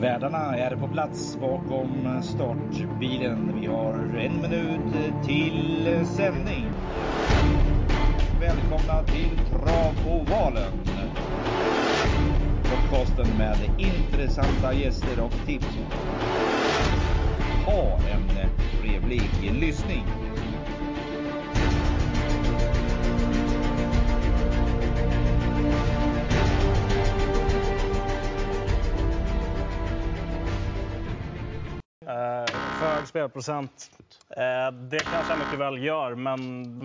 Värdarna är på plats bakom startbilen. Vi har en minut till sändning. Välkomna till Travovalen. Podcasten med intressanta gäster och tips. Ha en trevlig lyssning. Spelprocent. Eh, det kanske han mycket väl gör, men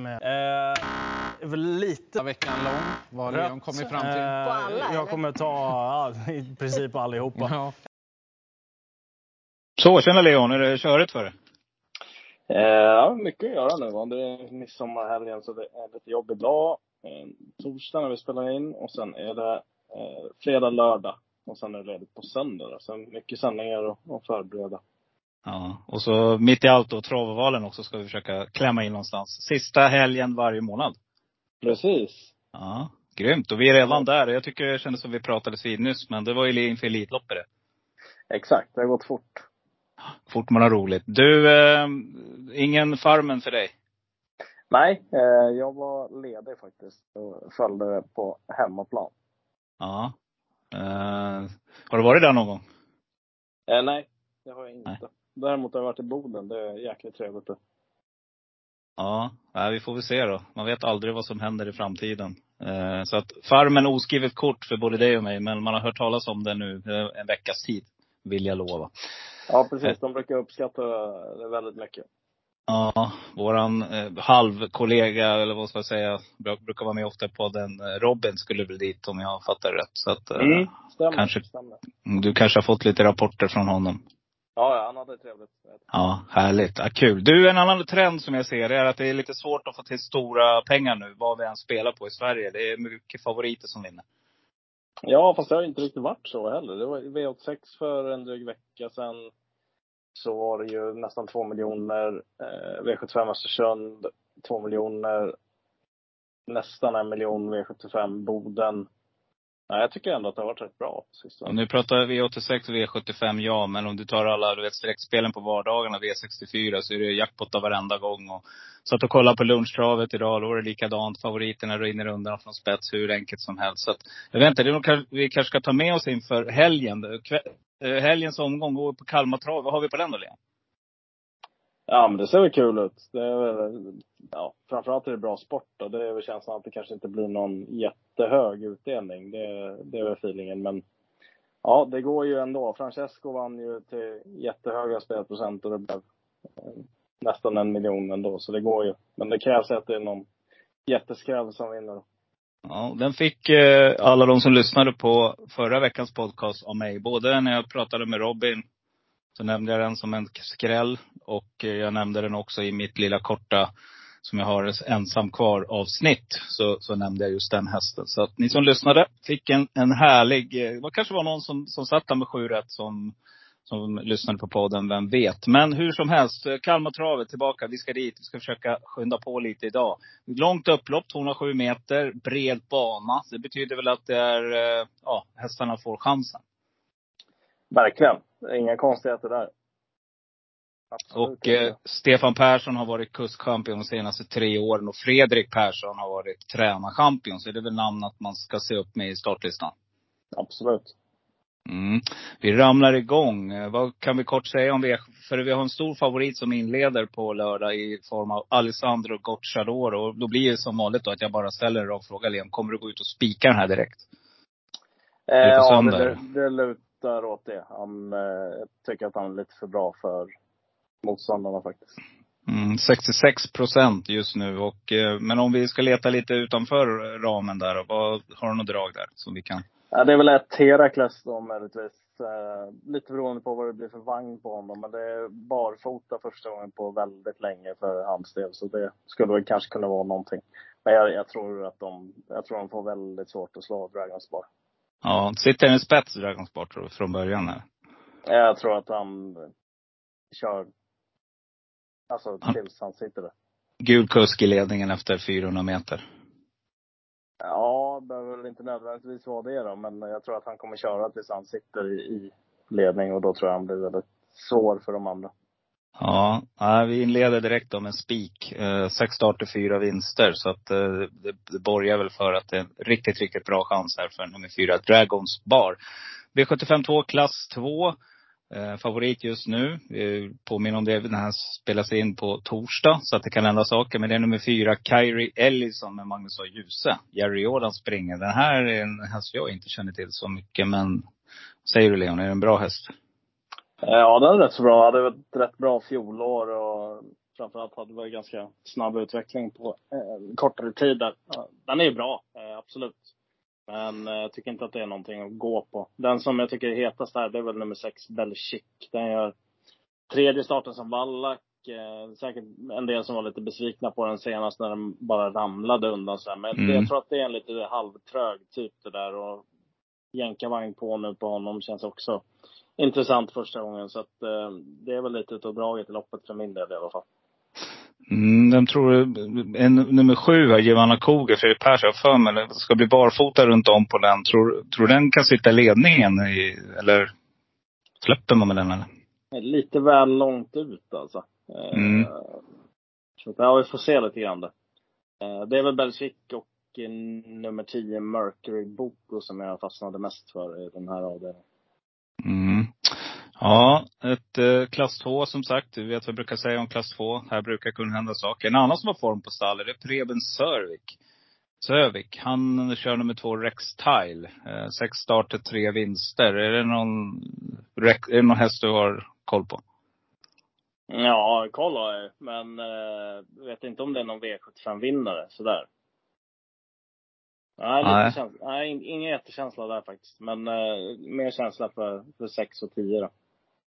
eh, lite... Veckan lång, vad har Leon kommit fram till? Eh, På alla, jag kommer ta ja, i princip allihopa. Ja. Så, tjena Leon, är det körigt för dig? Eh, Ja, mycket att göra nu. Det är midsommarhelgen så det är lite jobb idag. Eh, Torsdag när vi spelar in och sen är det eh, fredag, lördag. Och sen är det ledigt på söndag. Så mycket sändningar att förbereda. Ja, och så mitt i allt då, Travovalen också ska vi försöka klämma in någonstans. Sista helgen varje månad. Precis. Ja, grymt. Och vi är redan där. Jag tycker det kändes som vi pratades vid nyss, men det var ju inför Elitloppet det. Exakt, det har gått fort. Fort man har roligt. Du, eh, ingen Farmen för dig? Nej, eh, jag var ledig faktiskt och följde det på hemmaplan. Ja. Eh, har du varit där någon gång? Eh, nej, det har jag inte. Nej. Däremot har jag varit i Boden. Det är jäkligt trevligt. det. Ja, nej, vi får väl se då. Man vet aldrig vad som händer i framtiden. Eh, så att Farmen oskrivet kort för både dig och mig, men man har hört talas om det nu eh, en veckas tid. Vill jag lova. Ja, precis. De brukar uppskatta det väldigt mycket. Ja, våran eh, halvkollega, eller vad ska jag säga, bru- brukar vara med ofta på den. eh, Robin skulle väl dit om jag fattar rätt. Så att, eh, Stämmer. Kanske- Stämmer. du kanske har fått lite rapporter från honom. Ja, han hade trevligt. Ja, härligt. Ja, kul. Du, en annan trend som jag ser är att det är lite svårt att få till stora pengar nu, vad vi än spelar på i Sverige. Det är mycket favoriter som vinner. Ja, fast det har inte riktigt varit så heller. Det var V86 för en dryg vecka sedan. Så var det ju nästan två miljoner. Eh, V75 Östersund, två miljoner. Nästan en miljon V75 Boden. Nej, jag tycker ändå att det har varit rätt bra på sistone. Nu pratar V86 och V75, ja. Men om du tar alla du vet, streckspelen på vardagarna, V64, så är det jackpot varenda gång. Och satt och kollade på lunchtravet idag, då var det likadant. Favoriterna rinner undan från spets hur enkelt som helst. Så att, jag vet inte, det är nog, kanske- vi kanske ska ta med oss inför helgen. Eh, helgens omgång går på Kalmar trav. Vad har vi på den då, Leon? Ja, men det ser väl kul ut. Det är väl, ja, framförallt är det bra sport och det är väl känslan att det kanske inte blir någon jättehög utdelning. Det, det är väl feelingen. Men ja, det går ju ändå. Francesco vann ju till jättehöga spelprocent och det blev eh, nästan en miljon ändå. Så det går ju. Men det krävs att det är någon jätteskräll som vinner. Ja, den fick eh, alla de som lyssnade på förra veckans podcast av mig. Både när jag pratade med Robin, så nämnde jag den som en skräll. Och eh, jag nämnde den också i mitt lilla korta, som jag har ensam kvar avsnitt. Så, så nämnde jag just den hästen. Så att ni som lyssnade fick en, en härlig, eh, det kanske var någon som, som satt där med sju rätt som, som lyssnade på podden, vem vet. Men hur som helst, eh, Kalmartravet tillbaka. Vi ska dit. Vi ska försöka skynda på lite idag. Långt upplopp, 207 meter, bred bana. Det betyder väl att det är, ja, hästarna får chansen. Verkligen. Inga konstigheter där. Absolut Och eh, Stefan Persson har varit kustchampion de senaste tre åren och Fredrik Persson har varit tränarchampion. Så det är väl namn att man ska se upp med i startlistan. Absolut. Mm. Vi ramlar igång. Eh, Vad kan vi kort säga om det? För vi har en stor favorit som inleder på lördag i form av Alessandro Gocciador. Och då blir det som vanligt då att jag bara ställer en rak fråga, Liam. Kommer du gå ut och spika den här direkt? Eh, det på ja, det, eller? det lutar åt det. Han, eh, jag tycker att han är lite för bra för motståndarna faktiskt. Mm, 66 procent just nu. Och, eh, men om vi ska leta lite utanför ramen där, vad, har du något drag där som vi kan? Ja, det är väl ett Herakles då möjligtvis. Eh, lite beroende på vad det blir för vagn på honom. Men det är barfota första gången på väldigt länge för hans del. Så det skulle väl kanske kunna vara någonting. Men jag, jag tror att de, jag tror de får väldigt svårt att slå Dragons Bar. Ja, sitter den i spets, Dragon Sport, tror du, från början? Här? Jag tror att han kör, alltså tills han sitter där. Gul kusk i ledningen efter 400 meter. Ja, det behöver väl inte nödvändigtvis vara det då. Men jag tror att han kommer köra tills han sitter i, i ledning och då tror jag han blir väldigt svår för de andra. Ja, vi inleder direkt då med en spik. Eh, sex starter, fyra vinster. Så att eh, det, det borgar väl för att det är en riktigt, riktigt bra chans här för nummer fyra, Dragons Bar. V75 2, klass 2. Eh, favorit just nu. Påminner om det när han spelas in på torsdag. Så att det kan hända saker. Men det är nummer fyra, Kyrie Ellison med Magnus A. Djuse. Jerry Jordan springer. Den här är en häst jag inte känner till så mycket. Men säger du Leon, är det en bra häst? Ja, den är rätt så bra. Hade ett rätt bra fjolår och framförallt hade det ganska snabb utveckling på eh, kortare tid där. Den är ju bra, eh, absolut. Men eh, jag tycker inte att det är någonting att gå på. Den som jag tycker är hetast här, det är väl nummer sex, Belchic. Den gör tredje starten som vallack. Eh, säkert en del som var lite besvikna på den senast när den bara ramlade undan så. Men mm. jag tror att det är en lite halvtrög typ det där. Och jänkarvagn på nu på honom känns också intressant första gången. Så att eh, det är väl lite utav draget i loppet för min del i alla fall. Mm, vem tror du, en, nummer sju här, Giovanna Koger, Fredrik Persson, jag för mig, ska bli barfota runt om på den. Tror, tror den kan sitta i ledningen i, eller släpper man med den eller? Lite väl långt ut alltså. Eh, mm. Så ja, vi får se lite grann det. Eh, det är väl Belgic och nummer 10 Mercury Boko som jag fastnade mest för i den här avdelningen. Mm. Ja, ett eh, klass 2 som sagt. Du vet vad jag brukar säga om klass 2. Här brukar kunna hända saker. En annan som har form på stallet, är Preben Sörvik. Sövik. Han kör nummer två Rex Tile. Eh, sex starter, tre vinster. Är det någon, är det någon häst du har koll på? Ja, koll har jag Men eh, vet inte om det är någon V75-vinnare sådär. Nej, nej. Känsla, nej, ingen jättekänsla där faktiskt. Men eh, mer känsla för, för 6 och 10 då.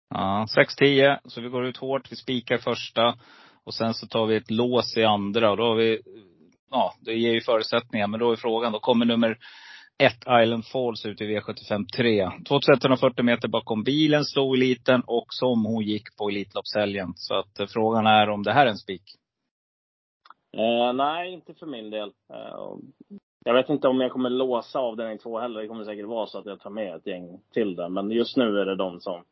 Ja, 6-10. Så vi går ut hårt. Vi spikar första. Och sen så tar vi ett lås i andra. Och då har vi, ja, det ger ju förutsättningar. Men då är frågan, då kommer nummer ett Island Falls ut i V75 3. 2140 meter bakom bilen stod eliten och som hon gick på Elitloppshelgen. Så att eh, frågan är om det här är en spik. Eh, nej, inte för min del. Eh, jag vet inte om jag kommer låsa avdelning två heller. Det kommer säkert vara så att jag tar med ett gäng till där. Men just nu är det de som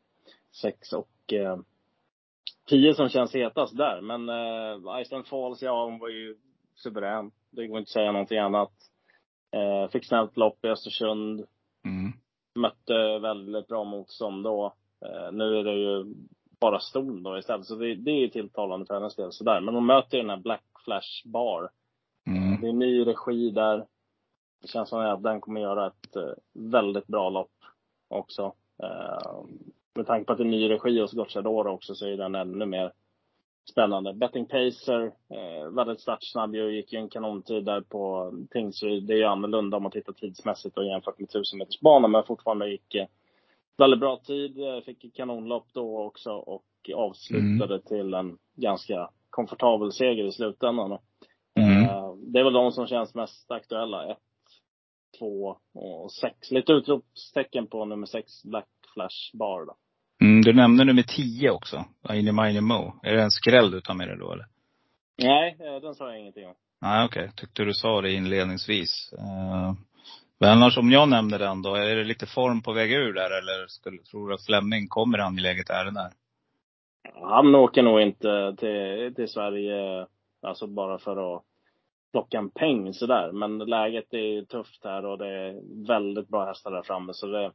sex och eh, tio som känns hetast där. Men eh, Iceland Falls, ja hon var ju suverän. Det går inte att säga någonting annat. Eh, fick snällt lopp i Östersund. Mm. Mötte väldigt bra motstånd då. Eh, nu är det ju bara ston då istället. Så det, det är ju tilltalande för hennes del sådär. Men hon möter ju den här Black Flash Bar. Mm. Det är ny regi där. Det känns som att den kommer göra ett eh, väldigt bra lopp också. Med tanke på att det är ny regi hos Gocciadoro också så är den ännu mer spännande. Betting Pacer, eh, väldigt startsnabb ju, gick ju en kanontid där på Tingsryd. Det är ju annorlunda om man tittar tidsmässigt och jämfört med 1000 meters bana men fortfarande gick eh, väldigt bra tid. Fick kanonlopp då också och avslutade mm. till en ganska komfortabel seger i slutändan. Mm. Eh, det är väl de som känns mest aktuella. Ett, två och sex. Lite utropstecken på nummer sex, Black Flash Bar då. Mm, du nämnde nummer tio också, Aine Mine Mo. Är det en skräll du tar med dig då eller? Nej, eh, den sa jag ingenting om. Nej, okej. Okay. Tyckte du sa det inledningsvis. Uh, men annars om jag nämner den då, är det lite form på väg ur där eller skulle, tror du att Flemming kommer angeläget ärende där? Han åker nog inte till, till Sverige, alltså bara för att plocka en peng sådär. Men läget är tufft här och det är väldigt bra hästar där framme. Så det,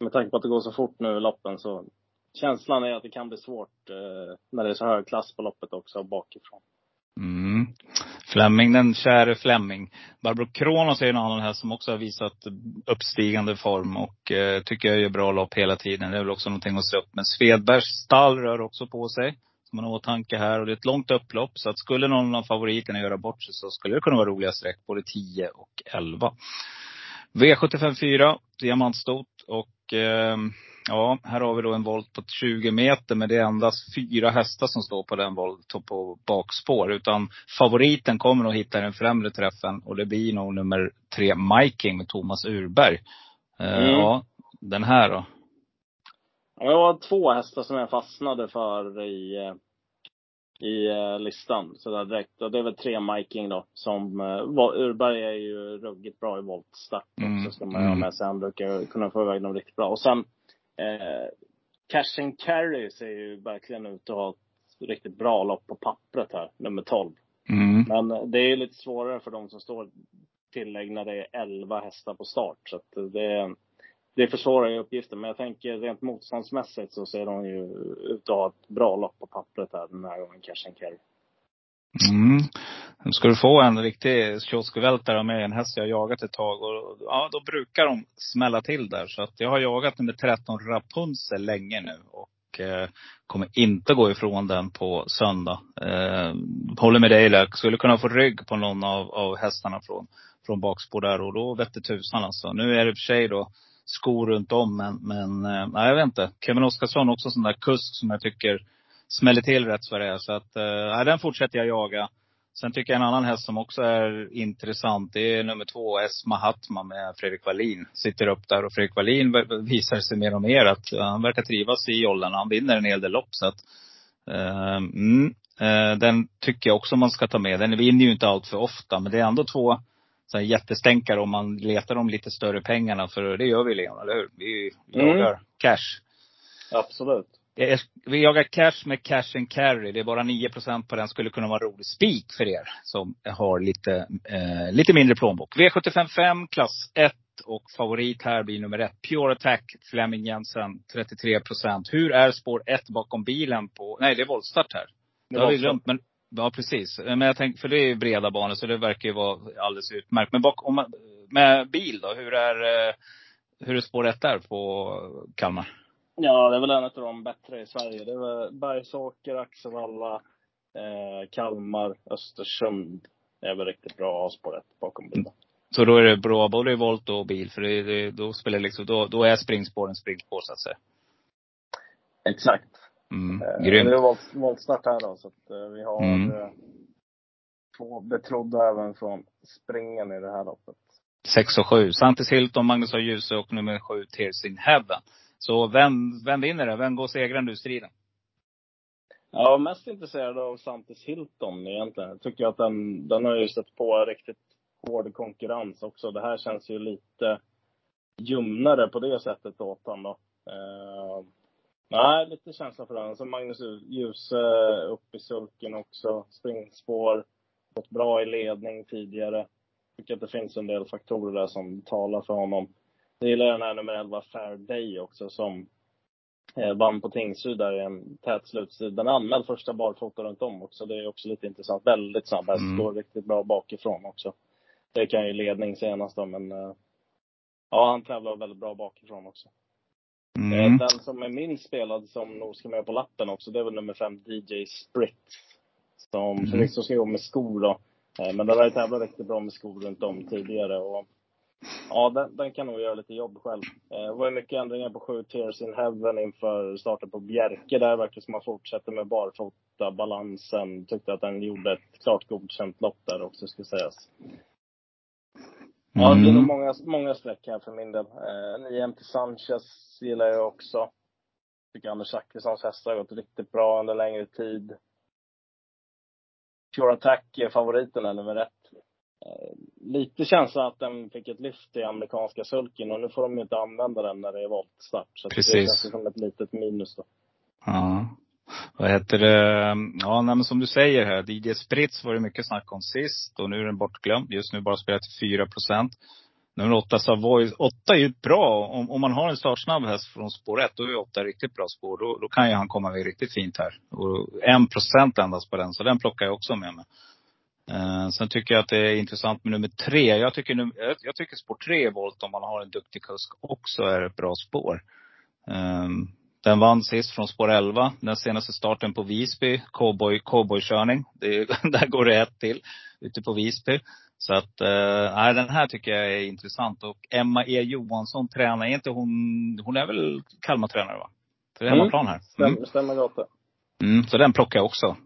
med tanke på att det går så fort nu i loppen så känslan är att det kan bli svårt eh, när det är så hög klass på loppet också bakifrån. Mm. Flemming, den käre Flemming. Barbro Kronos är en annan här som också har visat uppstigande form och eh, tycker jag gör bra lopp hela tiden. Det är väl också någonting att se upp med. Svedbergs stall rör också på sig. Som man har åtanke här. Och det är ett långt upplopp. Så att skulle någon av favoriterna göra bort sig så skulle det kunna vara roliga streck. Både 10 och 11. V75 4, diamantstot. Och eh, ja, här har vi då en volt på 20 meter. Men det är endast fyra hästar som står på den volt på bakspår. Utan favoriten kommer nog hitta den främre träffen. Och det blir nog nummer tre, Miking med Thomas Urberg. Eh, mm. Ja, den här då? Ja, det var två hästar som jag fastnade för i, eh, i uh, listan sådär direkt. Och det är väl tre Miking då. Som, uh, Urberg är ju ruggigt bra i voltstart mm. Så ska man mm. ha med sig. Han brukar kunna få iväg dem riktigt bra. Och sen Eh, Cash and Carry ser ju verkligen ut att ha ett riktigt bra lopp på pappret här, nummer 12. Mm. Men det är lite svårare för de som står tillägg när det är 11 hästar på start. Så att det, det försvårar ju uppgiften. Men jag tänker rent motståndsmässigt så ser de ju ut att ha ett bra lopp på pappret här den här gången, Cash and Carry. Mm. Nu ska du få en riktig kioskvältare med en häst jag har jagat ett tag. Och, ja, då brukar de smälla till där. Så att jag har jagat nummer 13 Rapunzel länge nu. Och eh, kommer inte gå ifrån den på söndag. Eh, håller med dig där. Skulle kunna få rygg på någon av, av hästarna från, från bakspår där. Och då vette tusan alltså. Nu är det i och för sig då skor runt om. Men, men eh, nej, jag vet inte. Kevin Oskarsson också en sån där kusk som jag tycker smäller till rätt vad det är. Så att, eh, nej, den fortsätter jag jaga. Sen tycker jag en annan häst som också är intressant, det är nummer två, S Mahatma med Fredrik Wallin. Sitter upp där och Fredrik Wallin visar sig mer och mer att eh, han verkar trivas i jollen. Han vinner en hel del lopp. Så att, eh, mm, eh, den tycker jag också man ska ta med. Den vinner ju inte allt för ofta, men det är ändå två så här jättestänkare om man letar om lite större pengarna. För det gör vi Leon, eller hur? Vi jagar mm. cash. Absolut. Vi jagar cash med cash and carry. Det är bara 9% på den. Skulle kunna vara rolig spik för er som har lite, eh, lite mindre plånbok. V755 klass 1 och favorit här blir nummer 1. Pure Attack, Flemming Jensen, 33% Hur är spår 1 bakom bilen på, nej det är voltstart här. Det har vi glömt, men Ja, precis. Men jag tänker, för det är ju breda banor så det verkar ju vara alldeles utmärkt. Men bak, om med bil då, hur är, eh, hur är spår 1 där på Kalmar? Ja, det är väl en av de bättre i Sverige. Det är väl Bergsåker, Axevalla, eh, Kalmar, Östersund. Det är väl riktigt bra spår 1 bakom bilen. Så då är det bra både i volt och bil? För det, det, då, spelar liksom, då, då är springspåren springspår så att säga? Exakt. Mm, eh, grymt. Det är voltstart här då, så att eh, vi har mm. eh, två betrodda även från springen i det här loppet. 6 och 7. Santis Hilton, Magnus A. Djuse och nummer 7, Tears in Heaven. Så vem, vem vinner det? Vem går segrande ur striden? Jag är mest intresserad av Santis Hilton egentligen. Jag tycker att den, den har ju stött på riktigt hård konkurrens också. Det här känns ju lite ljumnare på det sättet åt honom då. Eh, nej, lite känsla för den. Så Magnus Djuse upp i sulken också. Springspår. Gått bra i ledning tidigare. Tycker att det finns en del faktorer där som talar för honom. Jag gillar den här nummer 11, Fair Day också, som eh, vann på Tingsryd där i en tät slutstrid. Den är anmäld första barfota runt om också. Det är också lite intressant. Väldigt snabb häst. Mm. Går riktigt bra bakifrån också. Det kan ju ledning senast då, men eh, ja, han tävlar väldigt bra bakifrån också. Mm. Eh, den som är minst spelad som nog ska med på lappen också, det är väl nummer 5, DJ Sprit. Som mm. förvisso ska gå med skor då. Eh, men den har ju tävlat riktigt bra med skor runt om tidigare. Och Ja, den, den, kan nog göra lite jobb själv. Eh, det var ju mycket ändringar på 7 Tears in Heaven inför starten på Bjerke. Där verkar som man fortsätter med barfota balansen. Tyckte att den gjorde ett klart godkänt lopp där också, ska sägas. Ja, det blir nog mm. många, många streck här för min del. Eh, 9 till Sanchez gillar jag också. Tycker Anders Zachrissons hästar har gått riktigt bra under längre tid. Pure Attack är favoriten, eller nummer ett. Eh, lite känsla att den fick ett lyft i amerikanska sulken och nu får de ju inte använda den när det är voltstart. Så Precis. det känns som ett litet minus då. Ja. Vad heter det? Ja, nej, men som du säger här. DJ Spritz var det mycket snack om sist och nu är den bortglömd. Just nu bara spelat till 4 procent. Nummer åtta Savoy. Åtta är ju bra. Om, om man har en startsnabb häst från spår ett, då är åtta riktigt bra spår. Då, då kan ju han komma med riktigt fint här. Och en procent endast på den, så den plockar jag också med mig. Eh, sen tycker jag att det är intressant med nummer tre. Jag tycker, jag tycker spår tre volt, om man har en duktig kusk, också är ett bra spår. Eh, den vann sist från spår 11. Den senaste starten på Visby, cowboy, cowboykörning. Det, där går det ett till, ute på Visby. Så att, eh, den här tycker jag är intressant. Och Emma E Johansson tränar, är inte hon, hon är väl Kalmar-tränare va? Det är hemmaplan här. Mm. Stämmer gott det. Mm, så den plockar jag också.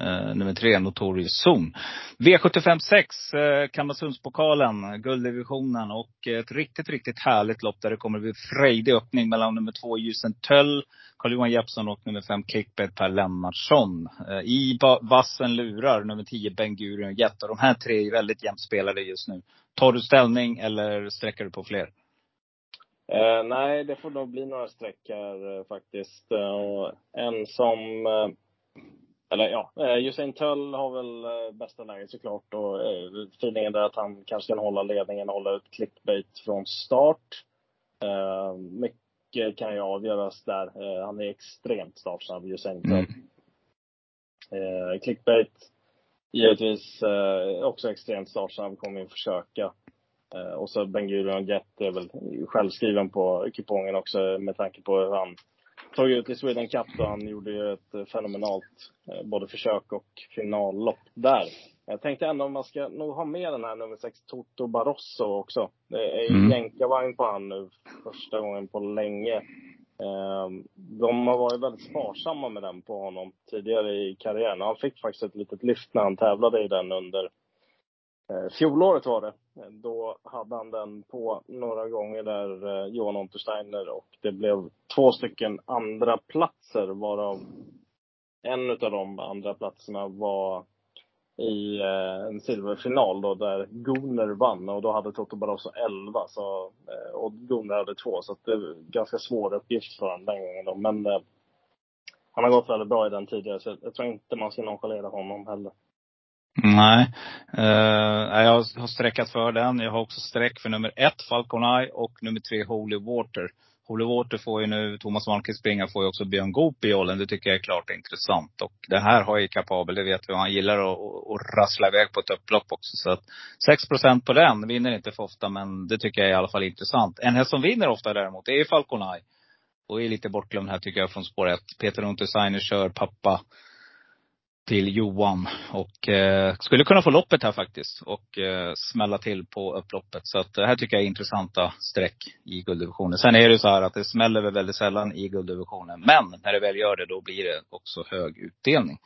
Eh, nummer tre, Notorious Zon. V75 6, uh, eh, Kalmarsundspokalen, gulddivisionen och ett riktigt, riktigt härligt lopp där det kommer bli frejdig öppning mellan nummer två, Ljusen Töll, Carl-Johan Jeppsson och nummer fem, Kickbed Per Lennartsson. Eh, I vassen lurar nummer tio, Ben Gurion Jetta. De här tre är väldigt jämnt spelade just nu. Tar du ställning eller sträcker du på fler? Eh, nej, det får nog bli några sträckor eh, faktiskt. Eh, en som, eh, eller ja, eh, Usain Tull har väl eh, bästa läget såklart och eh, feelingen är att han kanske kan hålla ledningen, hålla ut clickbait från start. Eh, mycket kan ju avgöras där. Eh, han är extremt startsnabb, Usain Tull. Mm. Eh, clickbait, givetvis eh, också extremt startsnabb, kommer ju försöka. Eh, och så Ben Gurion Jet är väl självskriven på kupongen också med tanke på hur han tog ut i Sweden Cup då han gjorde ju ett fenomenalt eh, både försök och finallopp där. Jag tänkte ändå om man ska nog ha med den här nummer sex, Toto Barroso också. Det är Mm. jänkarvagn på han nu första gången på länge. Eh, De har varit väldigt sparsamma med den på honom tidigare i karriären. Han fick faktiskt ett litet lyft när han tävlade i den under Eh, Fjolåret var det. Eh, då hade han den på några gånger där, eh, Johan Untersteiner, och det blev två stycken andra platser varav en utav de andra platserna var i eh, en silverfinal då, där Gunnar vann och då hade Toto Barroso 11 så, eh, och Gunnar hade två så att det var en ganska svår uppgift för honom den gången då. Men eh, han har gått väldigt bra i den tidigare så jag tror inte man ska nonchalera honom heller. Nej. uh, jag har sträckat för den. Jag har också streck för nummer ett, Falcon Eye, och nummer tre, Holy Water. Holy Water får ju nu, Thomas Malmqvist springa, får ju också Björn Goop i jollen. Det tycker jag är klart intressant. Och det här har ju kapabel, det vet vi. Han gillar att, att, att rassla iväg på ett upplopp också. Så att 6 på den, vinner inte för ofta, men det tycker jag är i alla fall intressant. En häst som vinner ofta däremot, det är Falcon Eye. Och är lite bortglömd här tycker jag från spår 1. Peter Untersteiner kör pappa till Johan. Och eh, skulle kunna få loppet här faktiskt. Och eh, smälla till på upploppet. Så att det här tycker jag är intressanta streck i gulddivisionen. Sen är det ju så här att det smäller väl väldigt sällan i gulddivisionen. Men när det väl gör det, då blir det också hög utdelning.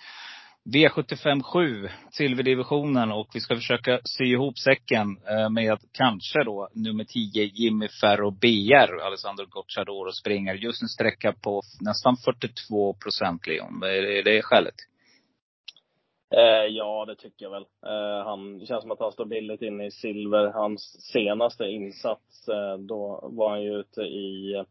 V75 7, silverdivisionen. Och vi ska försöka sy ihop säcken eh, med kanske då nummer 10, Jimmy Ferro BR, Alessandro Gocciadoro springer. Just en sträcka på nästan 42 procent, Leon. Det är, det är skälet. Eh, ja, det tycker jag väl. Eh, han, det känns som att han står billigt inne i silver. Hans senaste insats, eh, då var han ju ute i eh,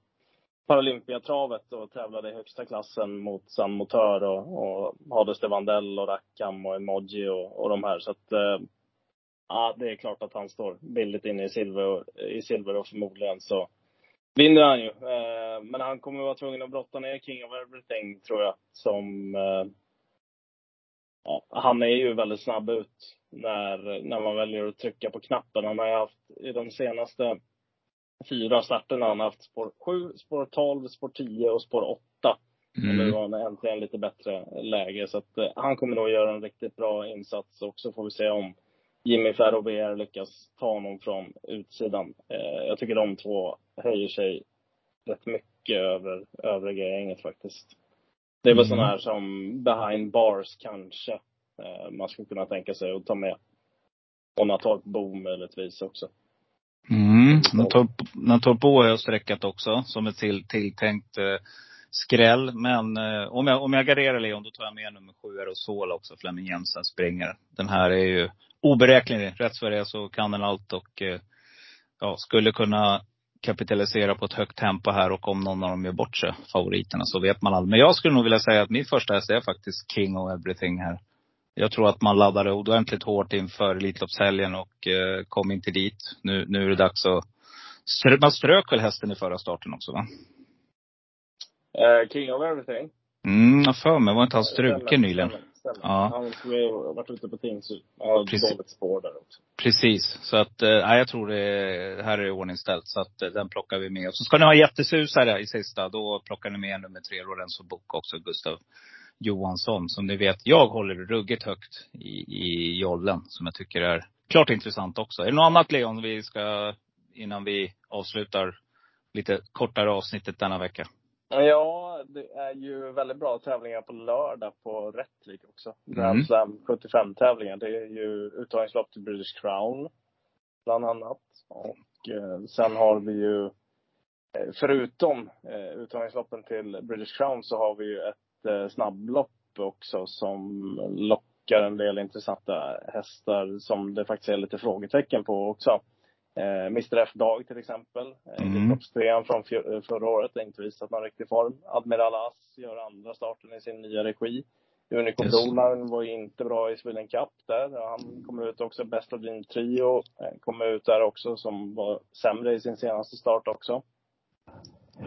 Paralympiatravet och tävlade i högsta klassen mot San Motör och, och Hades de Vandell och Rackham och Emoji och, och de här. Så att, eh, ja, det är klart att han står billigt inne i silver och, i silver och förmodligen så vinner han ju. Eh, men han kommer vara tvungen att brotta ner King of Everything, tror jag, som eh, ja, han är ju väldigt snabb ut när, när man väljer att trycka på knappen. Han har ju haft i de senaste fyra starterna, han har haft spår 7, spår 12, spår 10 och spår 8. Och nu har han äntligen lite bättre läge. Så att, eh, han kommer nog göra en riktigt bra insats. Och så får vi se om Jimmy Ferrovier lyckas ta honom från utsidan. Eh, jag tycker de två höjer sig rätt mycket över övriga gänget faktiskt. Det är väl Mm. sådana här som behind bars kanske eh, man skulle kunna tänka sig att ta med. Och Natorp Boom möjligtvis också. Mm. Natorp- Natorpo har jag sträckat också som ett till, tilltänkt eh, skräll. Men eh, om, jag, om jag garderar Leon, då tar jag med nummer sju Aerosol också. Flemming Jensen springer. Den här är ju oberäknelig. Rätt för det så kan den allt och eh, ja, skulle kunna kapitalisera på ett högt tempo här och om någon av dem gör bort sig, favoriterna, så vet man aldrig. Men jag skulle nog vilja säga att min första häst är faktiskt King of Everything här. Jag tror att man laddade ordentligt hårt inför Elitloppshelgen och eh, kom inte dit. Nu, nu är det dags att... Man strök väl hästen i förra starten också va? Eh, King of Everything. Mm, jag för mig. Var inte han struken nyligen? Stämmer. Ja. Han skulle ju ha varit ute på har ett Precis. dåligt spår där också. Precis. Så att, eh, nej, jag tror det är, här är ordningställt. Så att eh, den plockar vi med. Och så ska ni ha jättesusare i sista. Då plockar ni med nummer tre, Lorenzo Book också, Gustav Johansson. Som ni vet, jag håller ruggigt högt i, i jollen. Som jag tycker är klart intressant också. Är det något annat Leon vi ska, innan vi avslutar lite kortare avsnittet denna vecka? Ja, det är ju väldigt bra tävlingar på lördag på Rättvik också. Grand. Slam 75-tävlingar. Det är ju uttagningslopp till British Crown, bland annat. Och eh, sen har vi ju, eh, förutom eh, uttagningsloppen till British Crown, så har vi ju ett eh, snabblopp också som lockar en del intressanta hästar som det faktiskt är lite frågetecken på också. Eh, Mr F Dag till exempel. Eh, mm. från förra året har inte visat någon riktig form. Admiral As gör andra starten i sin nya regi. Unico yes. Broline var inte bra i Sweden Cup där. Han kommer ut också. Best of Dream Trio eh, kommer ut där också, som var sämre i sin senaste start också.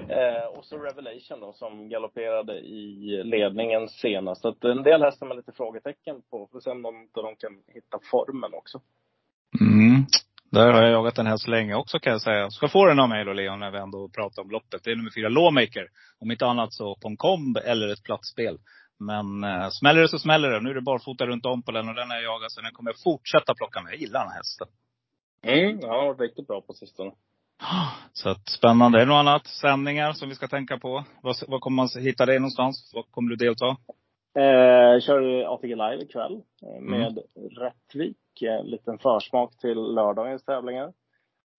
Eh, och så Revelation då, som galopperade i ledningen senast. Så att en del hästar med lite frågetecken på. Får se om de, de kan hitta formen också. Mm. Där har jag jagat en häst länge också kan jag säga. Ska få den av mig då Leon, när vi ändå pratar om loppet. Det är nummer fyra, Lawmaker. Om inte annat så på en komb eller ett plattspel. Men eh, smäller det så smäller det. Nu är det barfota runt om på den och den har jag jagat så den kommer jag fortsätta plocka med. Jag gillar den här hästen. Mm, ja, har varit riktigt bra på sistone. Så att, spännande. Är det något annat sändningar som vi ska tänka på? Var, var kommer man hitta dig någonstans? Var kommer du delta? Eh, kör ATG Live ikväll eh, med mm. Rättvik. En liten försmak till lördagens tävlingar.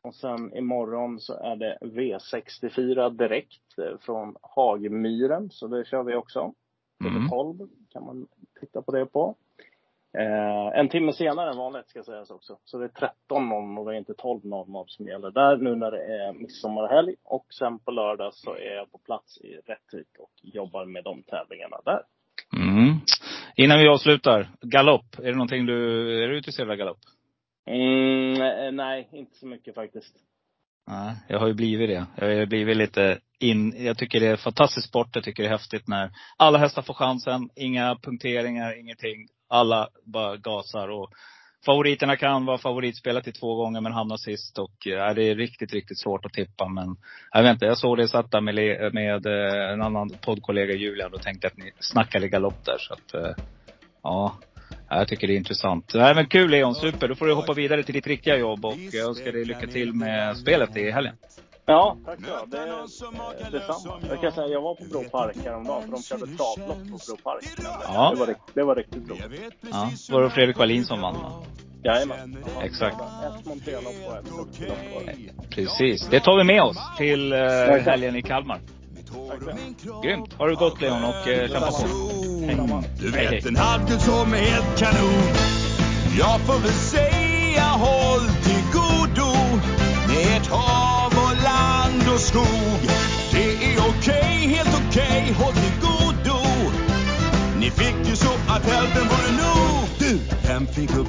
Och sen imorgon så är det V64 direkt eh, från Hagmyren. Så det kör vi också. Mm. 12 kan man titta på det på. Eh, en timme senare än vanligt ska sägas också. Så det är 13.00 och det är inte 12.00 som gäller där nu när det är midsommarhelg. Och sen på lördag så är jag på plats i Rättvik och jobbar med de tävlingarna där. Mm. Innan vi avslutar, galopp. Är det någonting du, är du intresserad av galopp? Mm, eh, nej, inte så mycket faktiskt. Nej, jag har ju blivit det. Jag har blivit lite in, jag tycker det är fantastisk sport. Jag tycker det är häftigt när alla hästar får chansen. Inga punkteringar, ingenting. Alla bara gasar. Och favoriterna kan vara favoritspelare till två gånger men hamnar sist. Och äh, det är riktigt, riktigt svårt att tippa. Men eh, jag vet inte, jag såg det satt där med, med eh, en annan poddkollega Julian och tänkte att ni snackade galopp där. Så att, äh, ja. Jag tycker det är intressant. Nej men kul Leon, super. Då får du hoppa vidare till ditt riktiga jobb och jag önskar dig lycka till med spelet i helgen. Ja, tack så Det eh, detsamma. Jag kan säga, jag var på Bro Park häromdagen, för de körde travlopp på Bro Park. Ja. Det, var, det var riktigt roligt. Ja, var det Fredrik Wallin som vann Jajamän. Exakt. Ett monterlopp och ett lopp Precis. Det tar vi med oss till uh, helgen i Kalmar. Grymt. Ha det gott Leon och uh, kämpa på. Hej. Du vet en halvgud som är helt kanon. Jag får väl säga håll till godo med ett land och skog. Det är okej, helt okej, okay, håll till godo. Ni fick ju så att hälften vore nog. Du, vem fick upp